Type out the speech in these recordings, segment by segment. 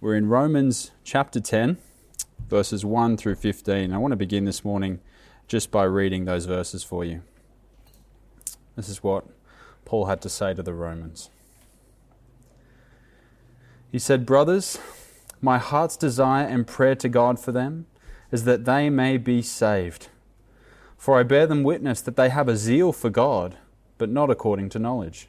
We're in Romans chapter 10, verses 1 through 15. I want to begin this morning just by reading those verses for you. This is what Paul had to say to the Romans. He said, Brothers, my heart's desire and prayer to God for them is that they may be saved. For I bear them witness that they have a zeal for God, but not according to knowledge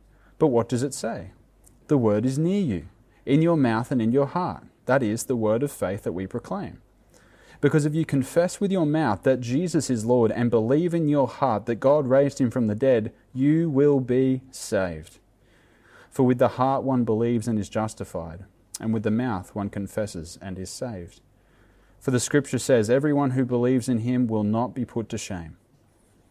But what does it say? The word is near you, in your mouth and in your heart. That is the word of faith that we proclaim. Because if you confess with your mouth that Jesus is Lord and believe in your heart that God raised him from the dead, you will be saved. For with the heart one believes and is justified, and with the mouth one confesses and is saved. For the scripture says, Everyone who believes in him will not be put to shame.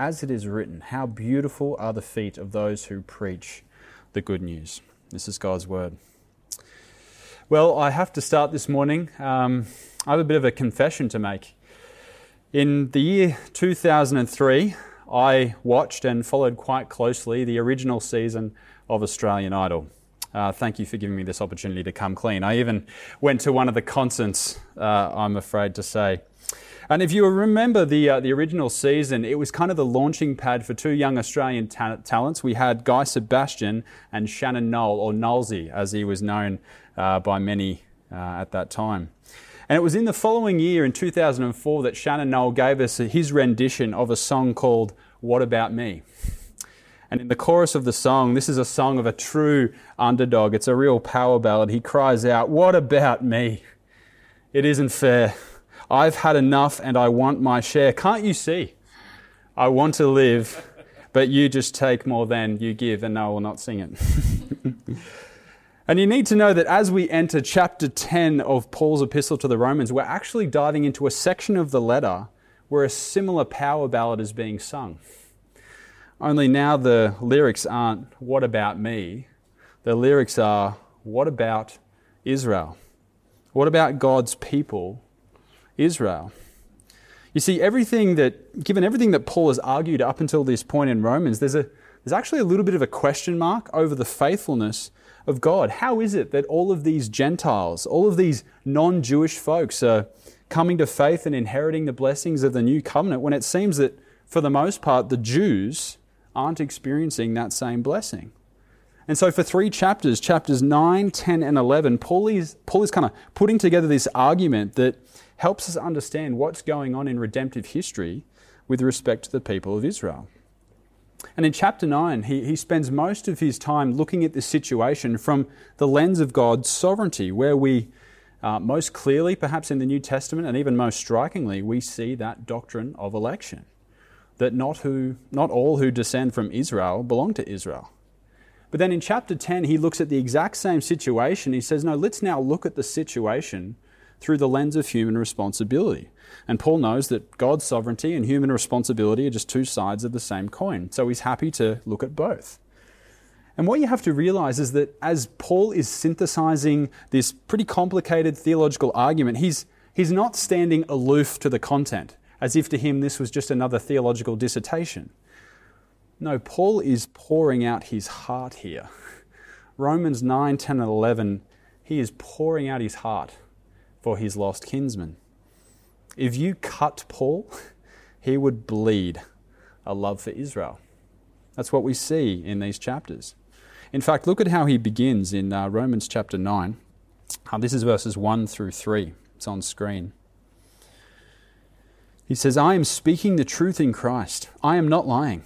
As it is written, How beautiful are the feet of those who preach the good news. This is God's word. Well, I have to start this morning. Um, I have a bit of a confession to make. In the year 2003, I watched and followed quite closely the original season of Australian Idol. Uh, thank you for giving me this opportunity to come clean. I even went to one of the concerts, uh, I'm afraid to say. And if you remember the, uh, the original season, it was kind of the launching pad for two young Australian ta- talents. We had Guy Sebastian and Shannon Noll, or Nolsey, as he was known uh, by many uh, at that time. And it was in the following year, in 2004, that Shannon Noll gave us his rendition of a song called What About Me? And in the chorus of the song, this is a song of a true underdog. It's a real power ballad. He cries out, What about me? It isn't fair. I've had enough and I want my share. Can't you see? I want to live, but you just take more than you give, and I will not sing it. and you need to know that as we enter chapter 10 of Paul's epistle to the Romans, we're actually diving into a section of the letter where a similar power ballad is being sung. Only now the lyrics aren't, What about me? The lyrics are, What about Israel? What about God's people Israel. You see, everything that, given everything that Paul has argued up until this point in Romans, there's, a, there's actually a little bit of a question mark over the faithfulness of God. How is it that all of these Gentiles, all of these non Jewish folks are coming to faith and inheriting the blessings of the new covenant when it seems that, for the most part, the Jews aren't experiencing that same blessing? And so, for three chapters, chapters 9, 10, and 11, Paul is, Paul is kind of putting together this argument that helps us understand what's going on in redemptive history with respect to the people of Israel. And in chapter 9, he, he spends most of his time looking at this situation from the lens of God's sovereignty, where we uh, most clearly, perhaps in the New Testament, and even most strikingly, we see that doctrine of election. That not, who, not all who descend from Israel belong to Israel. But then in chapter 10, he looks at the exact same situation. He says, No, let's now look at the situation through the lens of human responsibility. And Paul knows that God's sovereignty and human responsibility are just two sides of the same coin. So he's happy to look at both. And what you have to realize is that as Paul is synthesizing this pretty complicated theological argument, he's, he's not standing aloof to the content, as if to him this was just another theological dissertation. No, Paul is pouring out his heart here. Romans 9, 10, and 11, he is pouring out his heart for his lost kinsman. If you cut Paul, he would bleed a love for Israel. That's what we see in these chapters. In fact, look at how he begins in uh, Romans chapter 9. Uh, this is verses 1 through 3. It's on screen. He says, I am speaking the truth in Christ. I am not lying.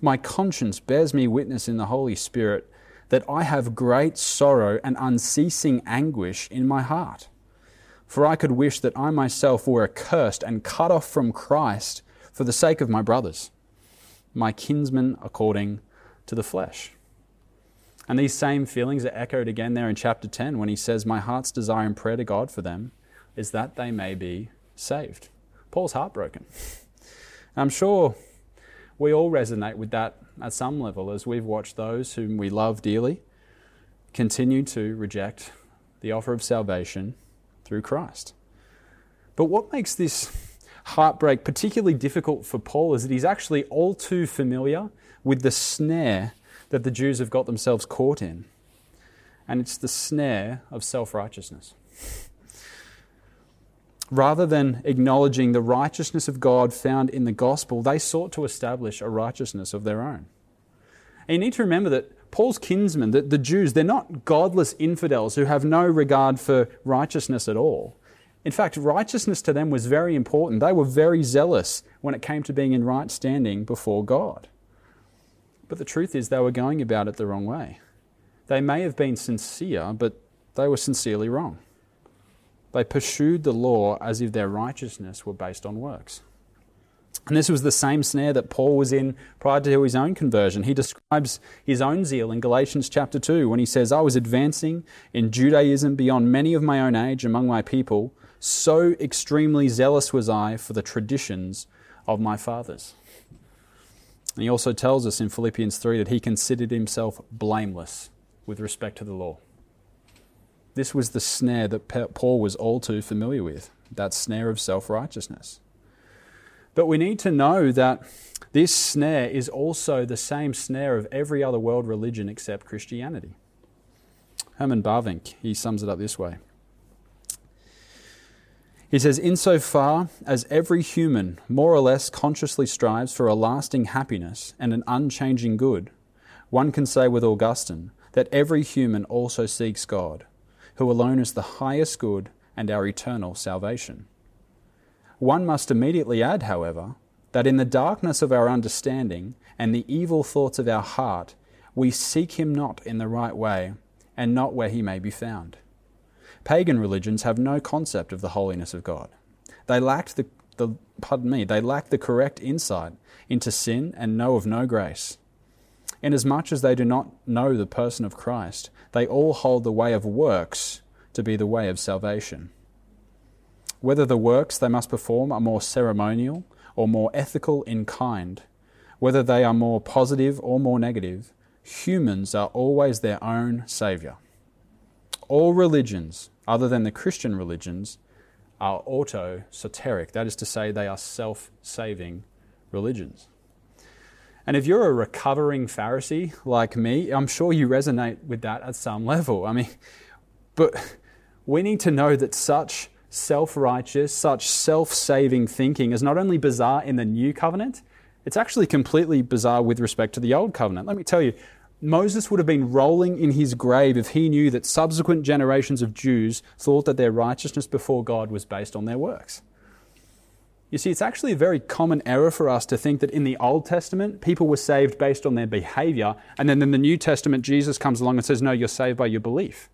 My conscience bears me witness in the Holy Spirit that I have great sorrow and unceasing anguish in my heart. For I could wish that I myself were accursed and cut off from Christ for the sake of my brothers, my kinsmen according to the flesh. And these same feelings are echoed again there in chapter 10 when he says, My heart's desire and prayer to God for them is that they may be saved. Paul's heartbroken. I'm sure we all resonate with that at some level as we've watched those whom we love dearly continue to reject the offer of salvation through Christ. But what makes this heartbreak particularly difficult for Paul is that he's actually all too familiar with the snare that the Jews have got themselves caught in. And it's the snare of self righteousness rather than acknowledging the righteousness of God found in the gospel, they sought to establish a righteousness of their own. And you need to remember that Paul's kinsmen, the, the Jews, they're not godless infidels who have no regard for righteousness at all. In fact, righteousness to them was very important. They were very zealous when it came to being in right standing before God. But the truth is, they were going about it the wrong way. They may have been sincere, but they were sincerely wrong. They pursued the law as if their righteousness were based on works. And this was the same snare that Paul was in prior to his own conversion. He describes his own zeal in Galatians chapter 2 when he says, I was advancing in Judaism beyond many of my own age among my people. So extremely zealous was I for the traditions of my fathers. And he also tells us in Philippians 3 that he considered himself blameless with respect to the law. This was the snare that Paul was all too familiar with, that snare of self righteousness. But we need to know that this snare is also the same snare of every other world religion except Christianity. Herman Bavinck, he sums it up this way. He says, Insofar as every human more or less consciously strives for a lasting happiness and an unchanging good, one can say with Augustine that every human also seeks God who alone is the highest good and our eternal salvation. One must immediately add, however, that in the darkness of our understanding and the evil thoughts of our heart, we seek him not in the right way and not where he may be found. Pagan religions have no concept of the holiness of God. They lacked the, the pardon me, they lack the correct insight into sin and know of no grace. Inasmuch as they do not know the person of Christ, they all hold the way of works to be the way of salvation. Whether the works they must perform are more ceremonial or more ethical in kind, whether they are more positive or more negative, humans are always their own Saviour. All religions, other than the Christian religions, are auto soteric, that is to say, they are self saving religions. And if you're a recovering Pharisee like me, I'm sure you resonate with that at some level. I mean, but we need to know that such self righteous, such self saving thinking is not only bizarre in the new covenant, it's actually completely bizarre with respect to the old covenant. Let me tell you, Moses would have been rolling in his grave if he knew that subsequent generations of Jews thought that their righteousness before God was based on their works. You see, it's actually a very common error for us to think that in the Old Testament, people were saved based on their behavior, and then in the New Testament, Jesus comes along and says, No, you're saved by your belief.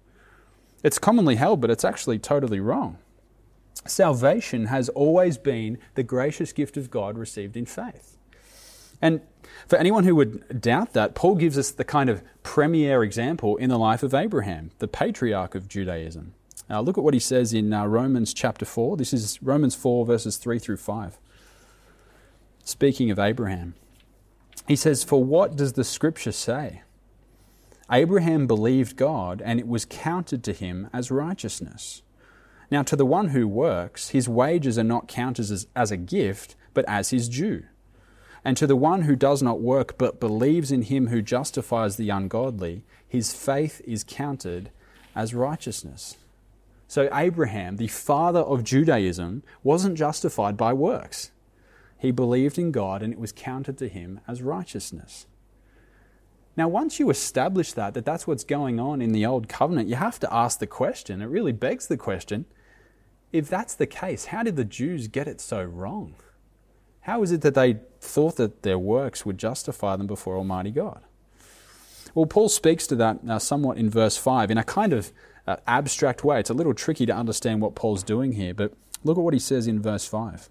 It's commonly held, but it's actually totally wrong. Salvation has always been the gracious gift of God received in faith. And for anyone who would doubt that, Paul gives us the kind of premier example in the life of Abraham, the patriarch of Judaism. Now look at what he says in uh, Romans chapter 4. This is Romans 4, verses 3 through 5. Speaking of Abraham, he says, For what does the scripture say? Abraham believed God, and it was counted to him as righteousness. Now, to the one who works, his wages are not counted as, as a gift, but as his due. And to the one who does not work, but believes in him who justifies the ungodly, his faith is counted as righteousness. So, Abraham, the father of Judaism, wasn't justified by works. He believed in God and it was counted to him as righteousness. Now, once you establish that, that that's what's going on in the Old Covenant, you have to ask the question. It really begs the question if that's the case, how did the Jews get it so wrong? How is it that they thought that their works would justify them before Almighty God? Well, Paul speaks to that uh, somewhat in verse 5 in a kind of uh, abstract way. It's a little tricky to understand what Paul's doing here, but look at what he says in verse 5.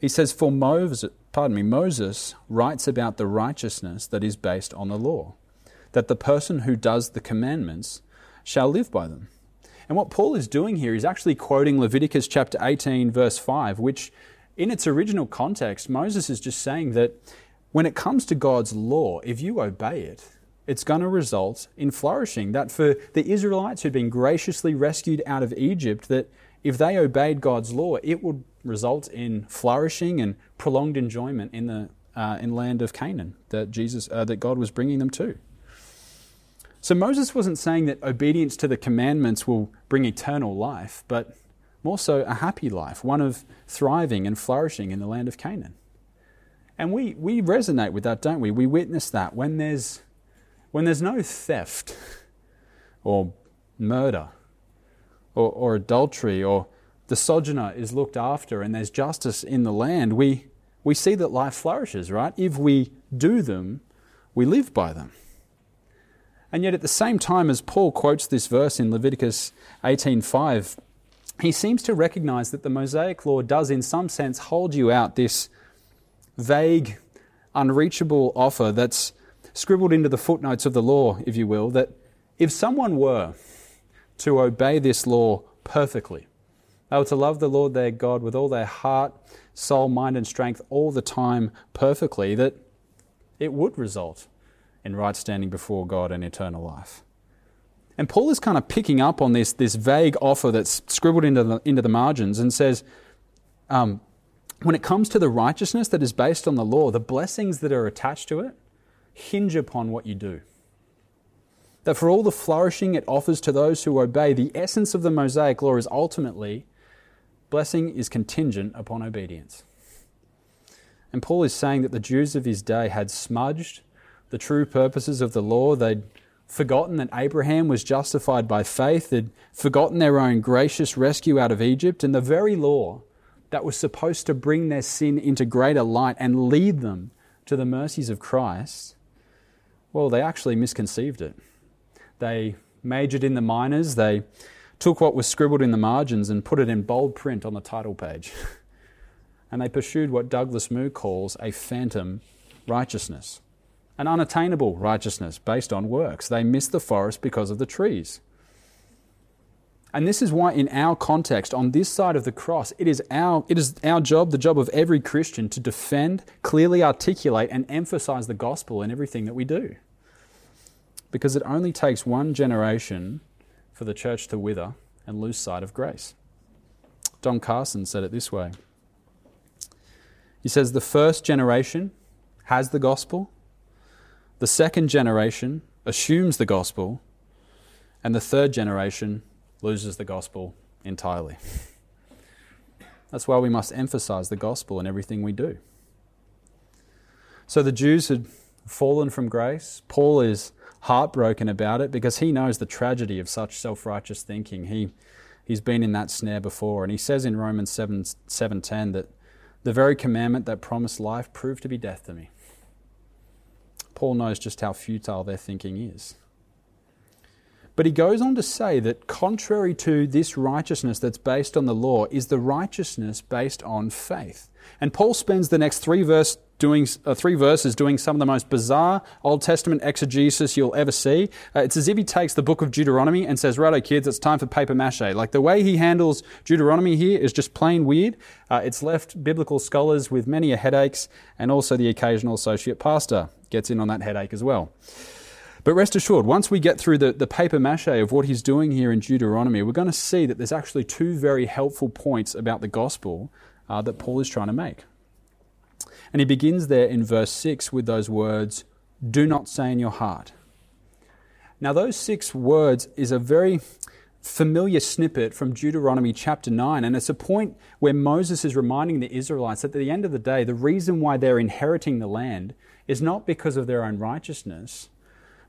He says, For Moses, pardon me, Moses writes about the righteousness that is based on the law, that the person who does the commandments shall live by them. And what Paul is doing here is actually quoting Leviticus chapter 18, verse 5, which in its original context, Moses is just saying that when it comes to God's law, if you obey it, it's going to result in flourishing. That for the Israelites who'd been graciously rescued out of Egypt, that if they obeyed God's law, it would result in flourishing and prolonged enjoyment in the uh, in land of Canaan that Jesus uh, that God was bringing them to. So Moses wasn't saying that obedience to the commandments will bring eternal life, but more so a happy life, one of thriving and flourishing in the land of Canaan. And we, we resonate with that, don't we? We witness that when there's, when there's no theft or murder or, or adultery or the sojourner is looked after and there's justice in the land, we, we see that life flourishes, right? If we do them, we live by them. And yet at the same time as Paul quotes this verse in Leviticus 18:5, he seems to recognize that the Mosaic law does in some sense hold you out this vague, unreachable offer that's scribbled into the footnotes of the law, if you will, that if someone were to obey this law perfectly, they were to love the Lord their God with all their heart, soul, mind, and strength all the time perfectly, that it would result in right standing before God and eternal life. And Paul is kind of picking up on this, this vague offer that's scribbled into the, into the margins and says, um, when it comes to the righteousness that is based on the law, the blessings that are attached to it hinge upon what you do. That for all the flourishing it offers to those who obey, the essence of the Mosaic law is ultimately blessing is contingent upon obedience. And Paul is saying that the Jews of his day had smudged the true purposes of the law. They'd forgotten that Abraham was justified by faith. They'd forgotten their own gracious rescue out of Egypt. And the very law that was supposed to bring their sin into greater light and lead them to the mercies of Christ, well, they actually misconceived it. They majored in the minors, they took what was scribbled in the margins and put it in bold print on the title page. and they pursued what Douglas Moo calls a phantom righteousness, an unattainable righteousness based on works. They miss the forest because of the trees. And this is why, in our context, on this side of the cross, it is our, it is our job, the job of every Christian, to defend, clearly articulate, and emphasize the gospel in everything that we do. Because it only takes one generation for the church to wither and lose sight of grace. Don Carson said it this way He says, The first generation has the gospel, the second generation assumes the gospel, and the third generation loses the gospel entirely. That's why we must emphasize the gospel in everything we do. So the Jews had fallen from grace. Paul is heartbroken about it because he knows the tragedy of such self righteous thinking. He, he's been in that snare before. And he says in Romans 7 7:10 that the very commandment that promised life proved to be death to me. Paul knows just how futile their thinking is. But he goes on to say that contrary to this righteousness that's based on the law is the righteousness based on faith. And Paul spends the next three, verse doing, uh, three verses doing some of the most bizarre Old Testament exegesis you'll ever see. Uh, it's as if he takes the book of Deuteronomy and says, Righto, kids, it's time for paper mache. Like the way he handles Deuteronomy here is just plain weird. Uh, it's left biblical scholars with many a headaches, and also the occasional associate pastor gets in on that headache as well. But rest assured, once we get through the, the paper mache of what he's doing here in Deuteronomy, we're going to see that there's actually two very helpful points about the gospel uh, that Paul is trying to make. And he begins there in verse 6 with those words, Do not say in your heart. Now, those six words is a very familiar snippet from Deuteronomy chapter 9, and it's a point where Moses is reminding the Israelites that at the end of the day, the reason why they're inheriting the land is not because of their own righteousness,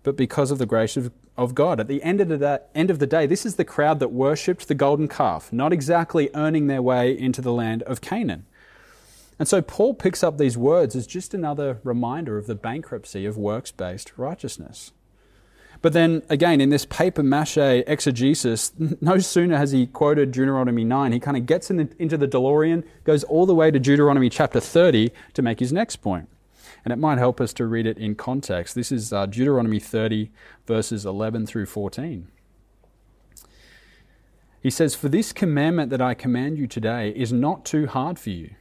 but because of the grace of, of God. At the end of, the end of the day, this is the crowd that worshipped the golden calf, not exactly earning their way into the land of Canaan. And so Paul picks up these words as just another reminder of the bankruptcy of works based righteousness. But then again, in this paper mache exegesis, no sooner has he quoted Deuteronomy 9, he kind of gets in the, into the DeLorean, goes all the way to Deuteronomy chapter 30 to make his next point and it might help us to read it in context. This is uh, Deuteronomy 30, verses 11 through 14. He says, For this commandment that I command you today is not too hard for you,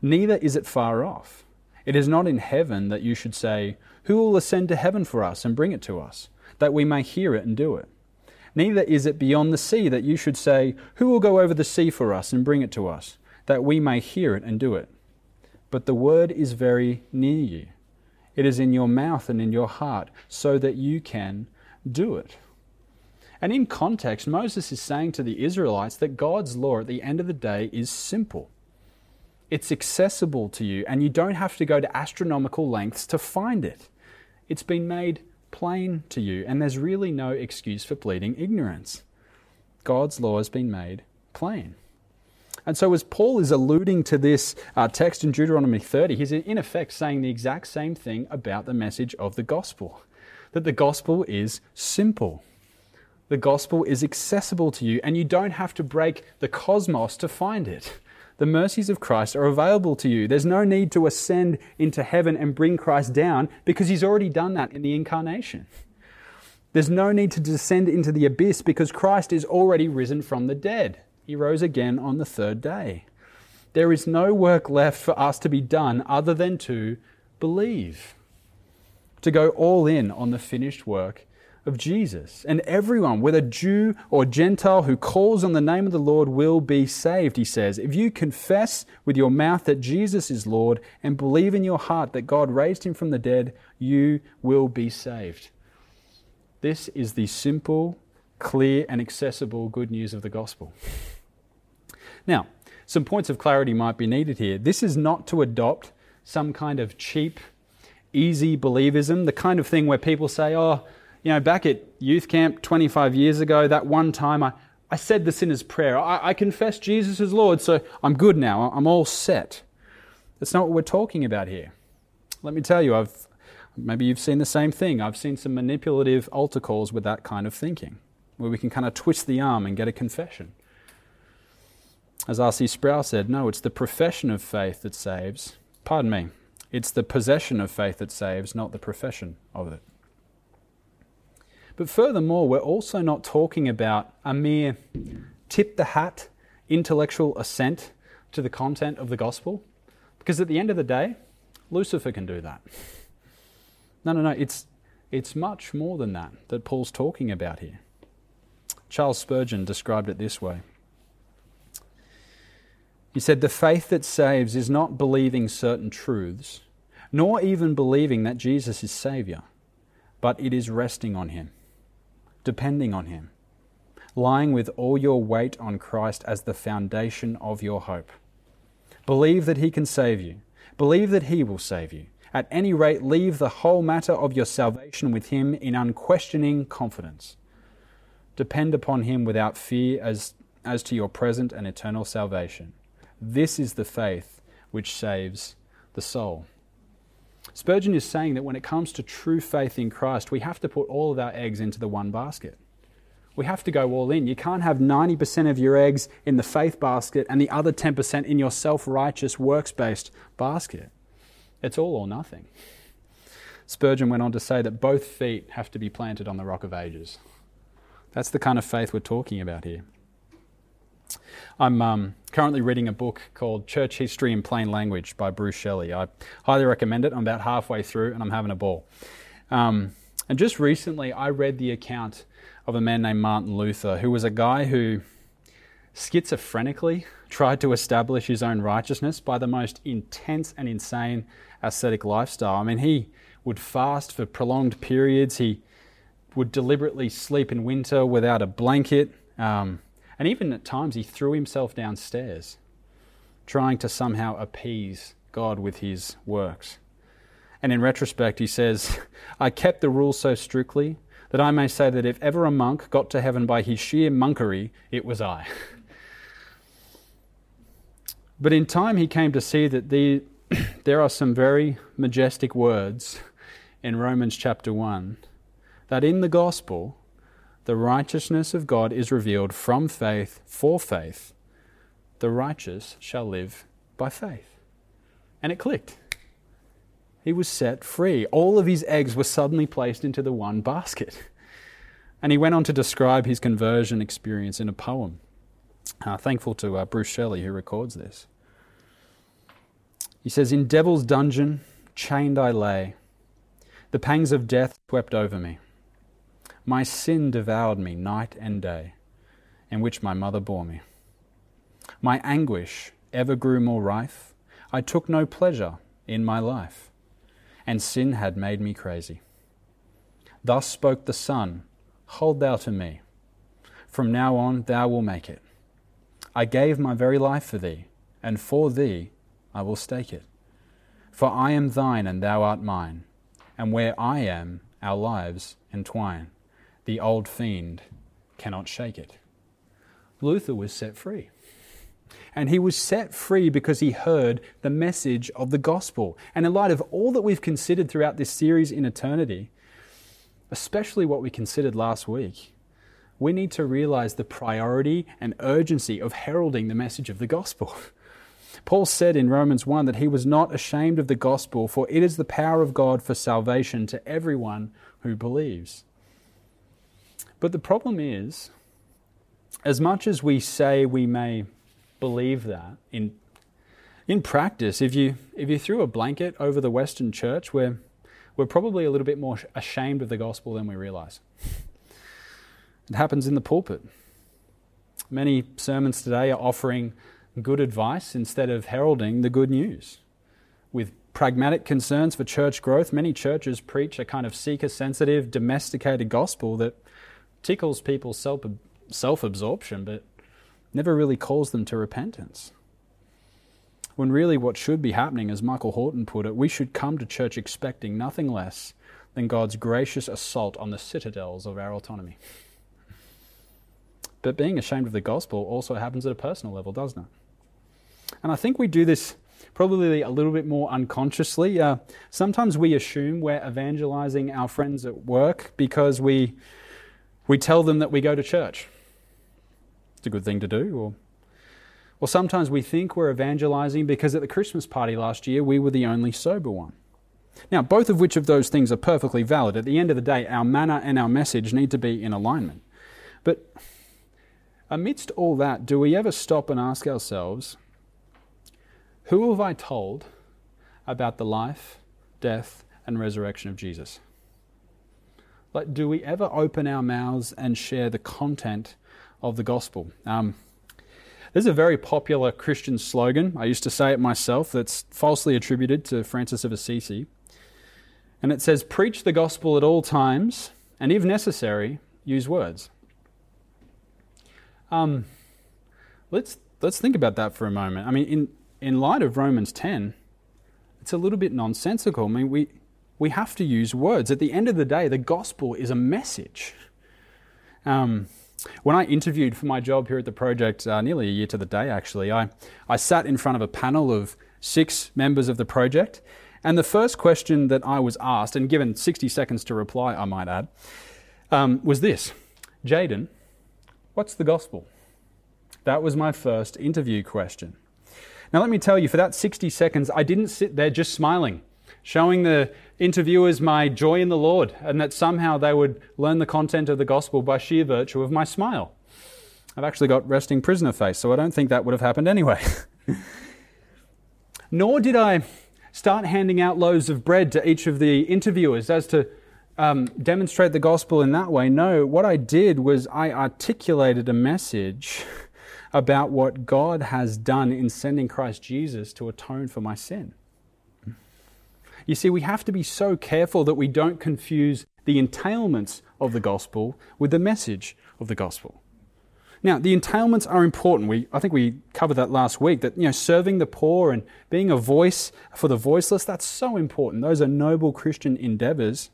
neither is it far off. It is not in heaven that you should say, Who will ascend to heaven for us and bring it to us, that we may hear it and do it? Neither is it beyond the sea that you should say, Who will go over the sea for us and bring it to us, that we may hear it and do it? but the word is very near you. It is in your mouth and in your heart, so that you can do it. And in context, Moses is saying to the Israelites that God's law at the end of the day is simple. It's accessible to you, and you don't have to go to astronomical lengths to find it. It's been made plain to you, and there's really no excuse for pleading ignorance. God's law has been made plain. And so, as Paul is alluding to this uh, text in Deuteronomy 30, he's in effect saying the exact same thing about the message of the gospel that the gospel is simple. The gospel is accessible to you, and you don't have to break the cosmos to find it. The mercies of Christ are available to you. There's no need to ascend into heaven and bring Christ down because he's already done that in the incarnation. There's no need to descend into the abyss because Christ is already risen from the dead. He rose again on the third day. There is no work left for us to be done other than to believe, to go all in on the finished work of Jesus. And everyone, whether Jew or Gentile, who calls on the name of the Lord will be saved, he says. If you confess with your mouth that Jesus is Lord and believe in your heart that God raised him from the dead, you will be saved. This is the simple, clear, and accessible good news of the gospel. Now, some points of clarity might be needed here. This is not to adopt some kind of cheap, easy believism, the kind of thing where people say, oh, you know, back at youth camp 25 years ago, that one time I, I said the sinner's prayer. I, I confess Jesus as Lord, so I'm good now. I'm all set. That's not what we're talking about here. Let me tell you, I've maybe you've seen the same thing. I've seen some manipulative altar calls with that kind of thinking, where we can kind of twist the arm and get a confession. As R.C. Sproul said, no, it's the profession of faith that saves. Pardon me. It's the possession of faith that saves, not the profession of it. But furthermore, we're also not talking about a mere tip the hat intellectual assent to the content of the gospel, because at the end of the day, Lucifer can do that. No, no, no, it's, it's much more than that that Paul's talking about here. Charles Spurgeon described it this way he said, The faith that saves is not believing certain truths, nor even believing that Jesus is Saviour, but it is resting on Him, depending on Him, lying with all your weight on Christ as the foundation of your hope. Believe that He can save you, believe that He will save you. At any rate, leave the whole matter of your salvation with Him in unquestioning confidence. Depend upon Him without fear as, as to your present and eternal salvation. This is the faith which saves the soul. Spurgeon is saying that when it comes to true faith in Christ, we have to put all of our eggs into the one basket. We have to go all in. You can't have 90% of your eggs in the faith basket and the other 10% in your self righteous, works based basket. It's all or nothing. Spurgeon went on to say that both feet have to be planted on the rock of ages. That's the kind of faith we're talking about here. I'm um, currently reading a book called Church History in Plain Language by Bruce Shelley. I highly recommend it. I'm about halfway through and I'm having a ball. Um, and just recently, I read the account of a man named Martin Luther, who was a guy who schizophrenically tried to establish his own righteousness by the most intense and insane ascetic lifestyle. I mean, he would fast for prolonged periods, he would deliberately sleep in winter without a blanket. Um, and even at times, he threw himself downstairs, trying to somehow appease God with his works. And in retrospect, he says, I kept the rules so strictly that I may say that if ever a monk got to heaven by his sheer monkery, it was I. But in time, he came to see that the, there are some very majestic words in Romans chapter 1 that in the gospel, the righteousness of God is revealed from faith for faith. The righteous shall live by faith. And it clicked. He was set free. All of his eggs were suddenly placed into the one basket. And he went on to describe his conversion experience in a poem. Uh, thankful to uh, Bruce Shelley, who records this. He says, In devil's dungeon, chained I lay. The pangs of death swept over me. My sin devoured me night and day, in which my mother bore me. My anguish ever grew more rife. I took no pleasure in my life, and sin had made me crazy. Thus spoke the Son Hold thou to me. From now on, thou wilt make it. I gave my very life for thee, and for thee I will stake it. For I am thine and thou art mine, and where I am, our lives entwine. The old fiend cannot shake it. Luther was set free. And he was set free because he heard the message of the gospel. And in light of all that we've considered throughout this series in eternity, especially what we considered last week, we need to realize the priority and urgency of heralding the message of the gospel. Paul said in Romans 1 that he was not ashamed of the gospel, for it is the power of God for salvation to everyone who believes. But the problem is, as much as we say we may believe that, in, in practice, if you, if you threw a blanket over the Western church, we're, we're probably a little bit more ashamed of the gospel than we realize. It happens in the pulpit. Many sermons today are offering good advice instead of heralding the good news. With pragmatic concerns for church growth, many churches preach a kind of seeker sensitive, domesticated gospel that tickles people's self absorption but never really calls them to repentance. When really what should be happening, as Michael Horton put it, we should come to church expecting nothing less than God's gracious assault on the citadels of our autonomy. But being ashamed of the gospel also happens at a personal level, doesn't it? And I think we do this probably a little bit more unconsciously. Uh, sometimes we assume we're evangelizing our friends at work because we, we tell them that we go to church. It's a good thing to do. Or, or sometimes we think we're evangelizing because at the Christmas party last year we were the only sober one. Now, both of which of those things are perfectly valid. At the end of the day, our manner and our message need to be in alignment. But amidst all that, do we ever stop and ask ourselves, who have I told about the life, death, and resurrection of Jesus? Like, do we ever open our mouths and share the content of the gospel? Um, there's a very popular Christian slogan, I used to say it myself, that's falsely attributed to Francis of Assisi. And it says, Preach the gospel at all times, and if necessary, use words. Um, let's, let's think about that for a moment. I mean, in, in light of Romans 10, it's a little bit nonsensical. I mean, we, we have to use words. At the end of the day, the gospel is a message. Um, when I interviewed for my job here at the project, uh, nearly a year to the day actually, I, I sat in front of a panel of six members of the project. And the first question that I was asked, and given 60 seconds to reply, I might add, um, was this Jaden, what's the gospel? That was my first interview question. Now, let me tell you, for that 60 seconds, I didn't sit there just smiling, showing the interviewers my joy in the Lord, and that somehow they would learn the content of the gospel by sheer virtue of my smile. I've actually got resting prisoner face, so I don't think that would have happened anyway. Nor did I start handing out loaves of bread to each of the interviewers as to um, demonstrate the gospel in that way. No, what I did was I articulated a message about what God has done in sending Christ Jesus to atone for my sin. You see, we have to be so careful that we don't confuse the entailments of the gospel with the message of the gospel. Now, the entailments are important. We, I think we covered that last week that, you know, serving the poor and being a voice for the voiceless, that's so important. Those are noble Christian endeavors.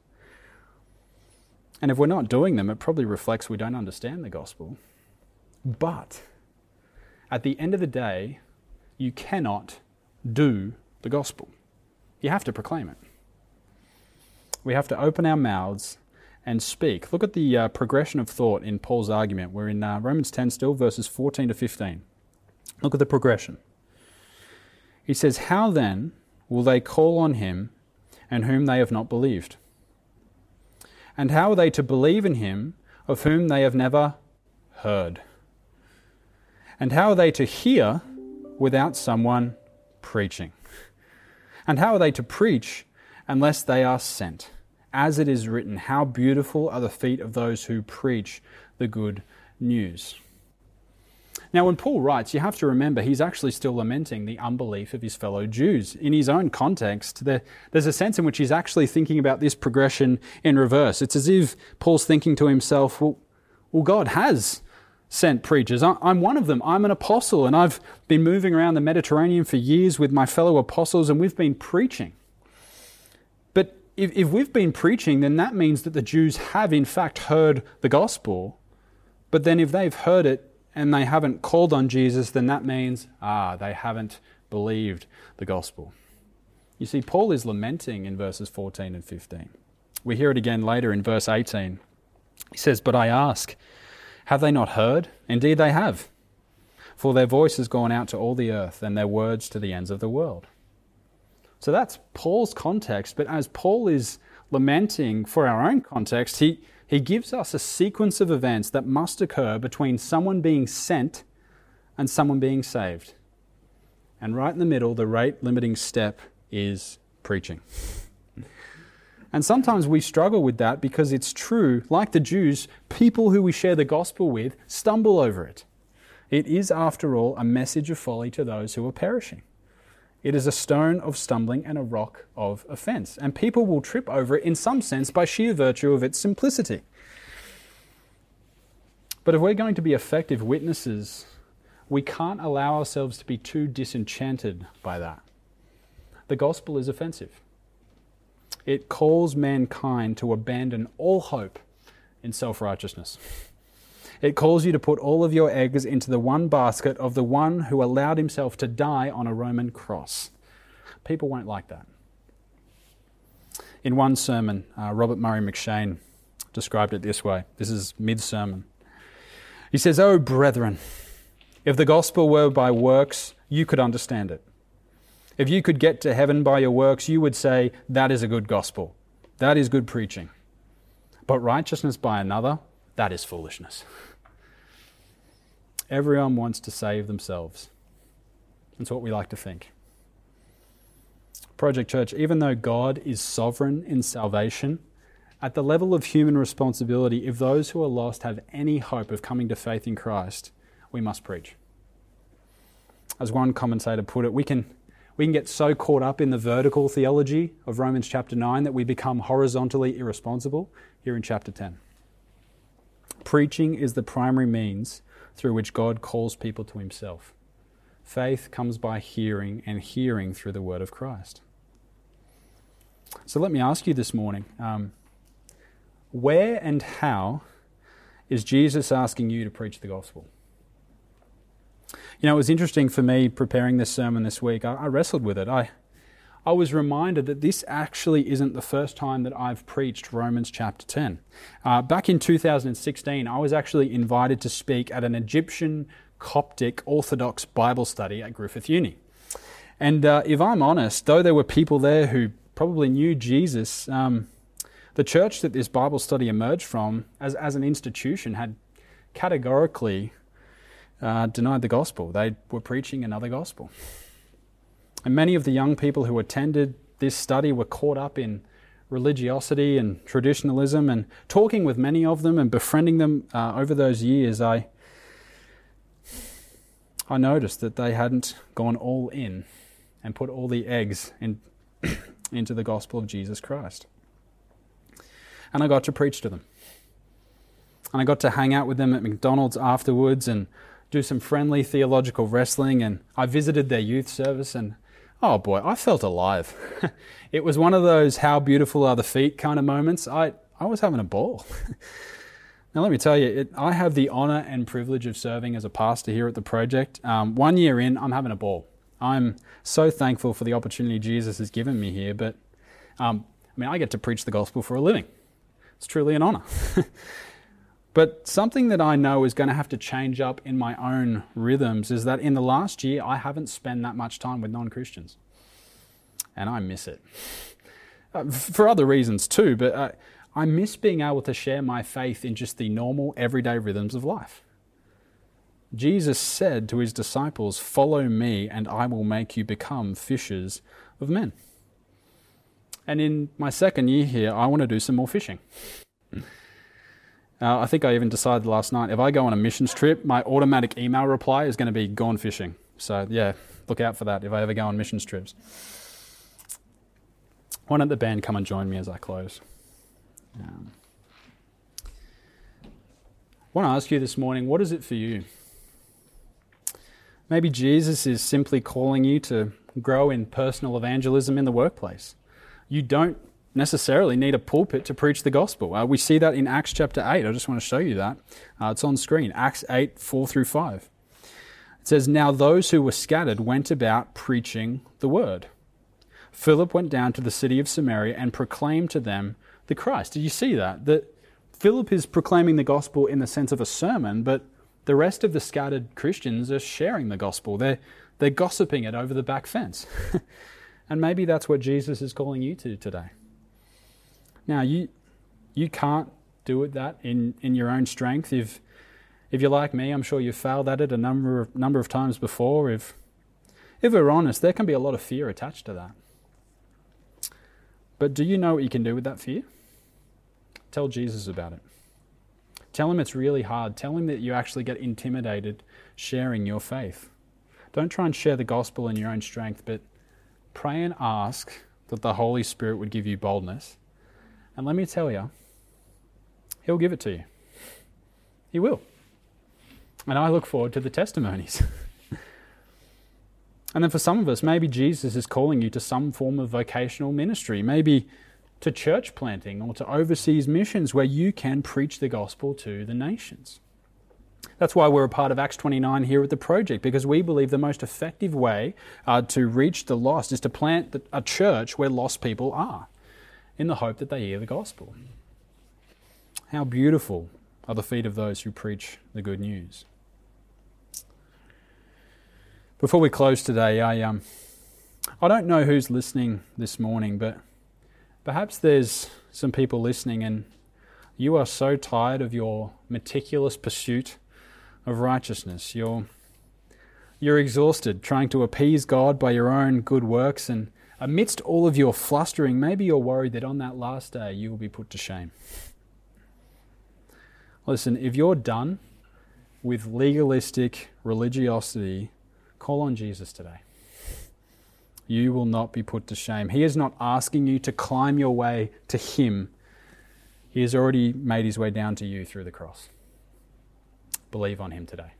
And if we're not doing them, it probably reflects we don't understand the gospel. But at the end of the day, you cannot do the gospel. You have to proclaim it. We have to open our mouths and speak. Look at the uh, progression of thought in Paul's argument. We're in uh, Romans 10 still, verses 14 to 15. Look at the progression. He says, How then will they call on him and whom they have not believed? And how are they to believe in him of whom they have never heard? And how are they to hear without someone preaching? And how are they to preach unless they are sent? As it is written, How beautiful are the feet of those who preach the good news. Now, when Paul writes, you have to remember he's actually still lamenting the unbelief of his fellow Jews. In his own context, there, there's a sense in which he's actually thinking about this progression in reverse. It's as if Paul's thinking to himself, well, well God has sent preachers. I'm one of them. I'm an apostle, and I've been moving around the Mediterranean for years with my fellow apostles, and we've been preaching. But if, if we've been preaching, then that means that the Jews have, in fact, heard the gospel. But then if they've heard it and they haven't called on Jesus, then that means, ah, they haven't believed the gospel. You see, Paul is lamenting in verses 14 and 15. We hear it again later in verse 18. He says, But I ask, have they not heard? Indeed, they have. For their voice has gone out to all the earth, and their words to the ends of the world. So that's Paul's context, but as Paul is lamenting for our own context, he, he gives us a sequence of events that must occur between someone being sent and someone being saved. And right in the middle, the rate limiting step is preaching. And sometimes we struggle with that because it's true, like the Jews, people who we share the gospel with stumble over it. It is, after all, a message of folly to those who are perishing. It is a stone of stumbling and a rock of offense. And people will trip over it in some sense by sheer virtue of its simplicity. But if we're going to be effective witnesses, we can't allow ourselves to be too disenchanted by that. The gospel is offensive it calls mankind to abandon all hope in self righteousness. It calls you to put all of your eggs into the one basket of the one who allowed himself to die on a Roman cross. People won't like that. In one sermon, uh, Robert Murray M'Cheyne described it this way. This is mid sermon. He says, Oh, brethren, if the gospel were by works, you could understand it. If you could get to heaven by your works, you would say, That is a good gospel. That is good preaching. But righteousness by another, that is foolishness. Everyone wants to save themselves. That's what we like to think. Project Church, even though God is sovereign in salvation, at the level of human responsibility, if those who are lost have any hope of coming to faith in Christ, we must preach. As one commentator put it, we can we can get so caught up in the vertical theology of Romans chapter 9 that we become horizontally irresponsible here in chapter 10. Preaching is the primary means through which God calls people to himself. Faith comes by hearing, and hearing through the word of Christ. So let me ask you this morning um, where and how is Jesus asking you to preach the gospel? You know, it was interesting for me preparing this sermon this week. I, I wrestled with it. I, I was reminded that this actually isn't the first time that I've preached Romans chapter 10. Uh, back in 2016, I was actually invited to speak at an Egyptian Coptic Orthodox Bible study at Griffith Uni. And uh, if I'm honest, though there were people there who probably knew Jesus, um, the church that this Bible study emerged from, as, as an institution, had categorically uh, denied the gospel. They were preaching another gospel. And many of the young people who attended this study were caught up in religiosity and traditionalism. And talking with many of them and befriending them uh, over those years, I, I noticed that they hadn't gone all in and put all the eggs in, into the gospel of Jesus Christ. And I got to preach to them. And I got to hang out with them at McDonald's afterwards and do some friendly theological wrestling. And I visited their youth service and oh boy, I felt alive. it was one of those how beautiful are the feet kind of moments. I, I was having a ball. now, let me tell you, it, I have the honor and privilege of serving as a pastor here at the project. Um, one year in, I'm having a ball. I'm so thankful for the opportunity Jesus has given me here, but um, I mean, I get to preach the gospel for a living. It's truly an honor. but something that I know is going to have to change up in my own rhythms is that in the last year, I haven't spent that much time with non Christians. And I miss it. Uh, for other reasons too, but uh, I miss being able to share my faith in just the normal, everyday rhythms of life. Jesus said to his disciples, Follow me, and I will make you become fishers of men. And in my second year here, I want to do some more fishing. Uh, I think I even decided last night if I go on a missions trip, my automatic email reply is going to be gone fishing. So, yeah, look out for that if I ever go on missions trips. Why don't the band come and join me as I close? Um, I want to ask you this morning what is it for you? Maybe Jesus is simply calling you to grow in personal evangelism in the workplace. You don't necessarily need a pulpit to preach the gospel. Uh, we see that in Acts chapter 8. I just want to show you that. Uh, it's on screen. Acts 8, 4 through 5. It says, Now those who were scattered went about preaching the word. Philip went down to the city of Samaria and proclaimed to them the Christ. Did you see that? That Philip is proclaiming the gospel in the sense of a sermon, but the rest of the scattered Christians are sharing the gospel. They're, they're gossiping it over the back fence. and maybe that's what Jesus is calling you to today. Now, you, you can't do it that in, in your own strength. If, if you're like me, I'm sure you've failed at it a number of, number of times before. If, if we're honest, there can be a lot of fear attached to that. But do you know what you can do with that fear? Tell Jesus about it. Tell him it's really hard. Tell him that you actually get intimidated sharing your faith. Don't try and share the gospel in your own strength, but pray and ask that the Holy Spirit would give you boldness. And let me tell you, He'll give it to you. He will. And I look forward to the testimonies. and then for some of us, maybe Jesus is calling you to some form of vocational ministry. Maybe to church planting or to overseas missions where you can preach the gospel to the nations. That's why we're a part of Acts 29 here at the project, because we believe the most effective way uh, to reach the lost is to plant a church where lost people are, in the hope that they hear the gospel. How beautiful are the feet of those who preach the good news. Before we close today, I, um, I don't know who's listening this morning, but Perhaps there's some people listening and you are so tired of your meticulous pursuit of righteousness. You're, you're exhausted trying to appease God by your own good works, and amidst all of your flustering, maybe you're worried that on that last day you will be put to shame. Listen, if you're done with legalistic religiosity, call on Jesus today you will not be put to shame. He is not asking you to climb your way to Him. He has already made His way down to you through the cross. Believe on Him today.